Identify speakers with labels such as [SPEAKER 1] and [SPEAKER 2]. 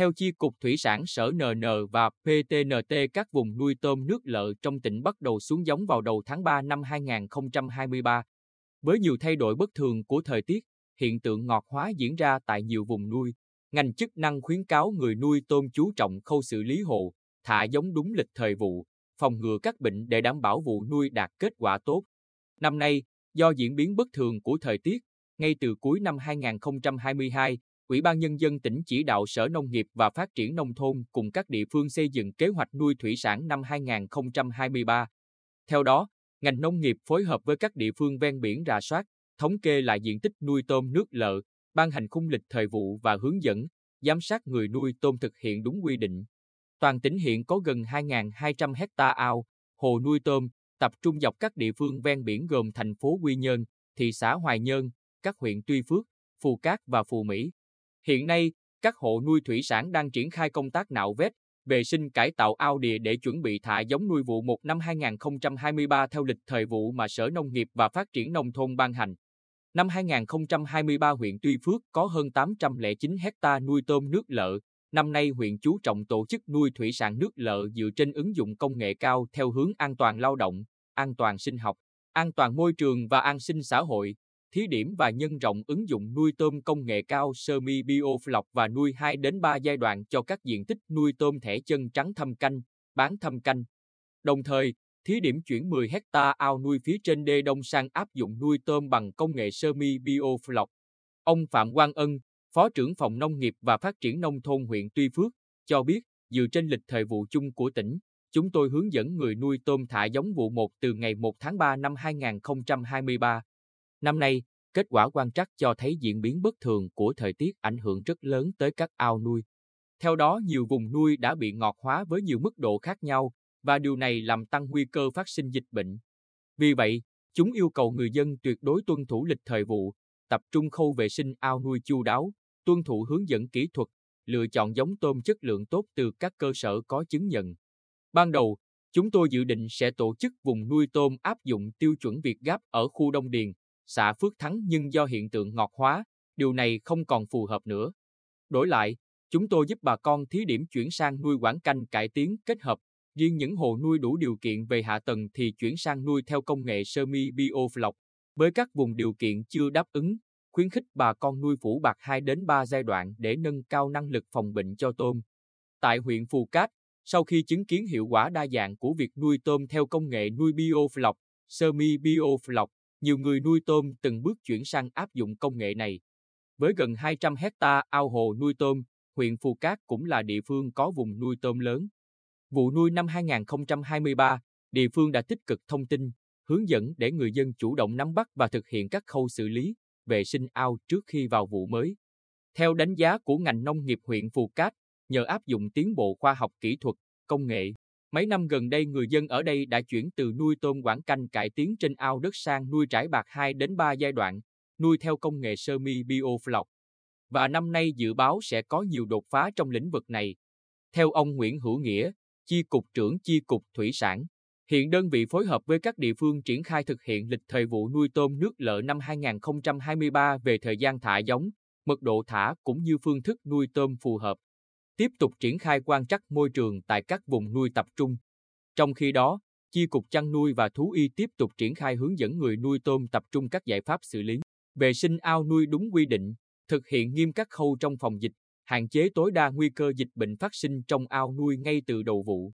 [SPEAKER 1] Theo Chi cục Thủy sản Sở NN và PTNT các vùng nuôi tôm nước lợ trong tỉnh bắt đầu xuống giống vào đầu tháng 3 năm 2023. Với nhiều thay đổi bất thường của thời tiết, hiện tượng ngọt hóa diễn ra tại nhiều vùng nuôi. Ngành chức năng khuyến cáo người nuôi tôm chú trọng khâu xử lý hộ, thả giống đúng lịch thời vụ, phòng ngừa các bệnh để đảm bảo vụ nuôi đạt kết quả tốt. Năm nay, do diễn biến bất thường của thời tiết, ngay từ cuối năm 2022, Ủy ban Nhân dân tỉnh chỉ đạo Sở Nông nghiệp và Phát triển Nông thôn cùng các địa phương xây dựng kế hoạch nuôi thủy sản năm 2023. Theo đó, ngành nông nghiệp phối hợp với các địa phương ven biển rà soát, thống kê lại diện tích nuôi tôm nước lợ, ban hành khung lịch thời vụ và hướng dẫn, giám sát người nuôi tôm thực hiện đúng quy định. Toàn tỉnh hiện có gần 2.200 hecta ao, hồ nuôi tôm, tập trung dọc các địa phương ven biển gồm thành phố Quy Nhơn, thị xã Hoài Nhơn, các huyện Tuy Phước, Phù Cát và Phù Mỹ. Hiện nay, các hộ nuôi thủy sản đang triển khai công tác nạo vét, vệ sinh cải tạo ao đìa để chuẩn bị thả giống nuôi vụ 1 năm 2023 theo lịch thời vụ mà Sở Nông nghiệp và Phát triển Nông thôn ban hành. Năm 2023 huyện Tuy Phước có hơn 809 hecta nuôi tôm nước lợ. Năm nay huyện chú trọng tổ chức nuôi thủy sản nước lợ dựa trên ứng dụng công nghệ cao theo hướng an toàn lao động, an toàn sinh học, an toàn môi trường và an sinh xã hội, thí điểm và nhân rộng ứng dụng nuôi tôm công nghệ cao semi lọc và nuôi 2 đến 3 giai đoạn cho các diện tích nuôi tôm thẻ chân trắng thâm canh, bán thâm canh. Đồng thời, thí điểm chuyển 10 hecta ao nuôi phía trên đê đông sang áp dụng nuôi tôm bằng công nghệ semi lọc. Ông Phạm Quang Ân, Phó trưởng phòng Nông nghiệp và Phát triển Nông thôn huyện Tuy Phước, cho biết, dựa trên lịch thời vụ chung của tỉnh, chúng tôi hướng dẫn người nuôi tôm thả giống vụ 1 từ ngày 1 tháng 3 năm 2023. Năm nay, kết quả quan trắc cho thấy diễn biến bất thường của thời tiết ảnh hưởng rất lớn tới các ao nuôi. Theo đó, nhiều vùng nuôi đã bị ngọt hóa với nhiều mức độ khác nhau, và điều này làm tăng nguy cơ phát sinh dịch bệnh. Vì vậy, chúng yêu cầu người dân tuyệt đối tuân thủ lịch thời vụ, tập trung khâu vệ sinh ao nuôi chu đáo, tuân thủ hướng dẫn kỹ thuật, lựa chọn giống tôm chất lượng tốt từ các cơ sở có chứng nhận. Ban đầu, chúng tôi dự định sẽ tổ chức vùng nuôi tôm áp dụng tiêu chuẩn Việt Gáp ở khu Đông Điền, xã Phước Thắng nhưng do hiện tượng ngọt hóa, điều này không còn phù hợp nữa. Đổi lại, chúng tôi giúp bà con thí điểm chuyển sang nuôi quảng canh cải tiến kết hợp, riêng những hồ nuôi đủ điều kiện về hạ tầng thì chuyển sang nuôi theo công nghệ semi lọc. Với các vùng điều kiện chưa đáp ứng, khuyến khích bà con nuôi phủ bạc 2 đến 3 giai đoạn để nâng cao năng lực phòng bệnh cho tôm. Tại huyện Phù Cát, sau khi chứng kiến hiệu quả đa dạng của việc nuôi tôm theo công nghệ nuôi bio lọc, semi lọc nhiều người nuôi tôm từng bước chuyển sang áp dụng công nghệ này. Với gần 200 hecta ao hồ nuôi tôm, huyện Phù Cát cũng là địa phương có vùng nuôi tôm lớn. Vụ nuôi năm 2023, địa phương đã tích cực thông tin, hướng dẫn để người dân chủ động nắm bắt và thực hiện các khâu xử lý, vệ sinh ao trước khi vào vụ mới. Theo đánh giá của ngành nông nghiệp huyện Phù Cát, nhờ áp dụng tiến bộ khoa học kỹ thuật, công nghệ, Mấy năm gần đây người dân ở đây đã chuyển từ nuôi tôm quảng canh cải tiến trên ao đất sang nuôi trải bạc 2 đến 3 giai đoạn, nuôi theo công nghệ sơ mi biofloc. Và năm nay dự báo sẽ có nhiều đột phá trong lĩnh vực này. Theo ông Nguyễn Hữu Nghĩa, Chi cục trưởng Chi cục Thủy sản, hiện đơn vị phối hợp với các địa phương triển khai thực hiện lịch thời vụ nuôi tôm nước lợ năm 2023 về thời gian thả giống, mật độ thả cũng như phương thức nuôi tôm phù hợp tiếp tục triển khai quan trắc môi trường tại các vùng nuôi tập trung. Trong khi đó, Chi cục chăn nuôi và thú y tiếp tục triển khai hướng dẫn người nuôi tôm tập trung các giải pháp xử lý, vệ sinh ao nuôi đúng quy định, thực hiện nghiêm các khâu trong phòng dịch, hạn chế tối đa nguy cơ dịch bệnh phát sinh trong ao nuôi ngay từ đầu vụ.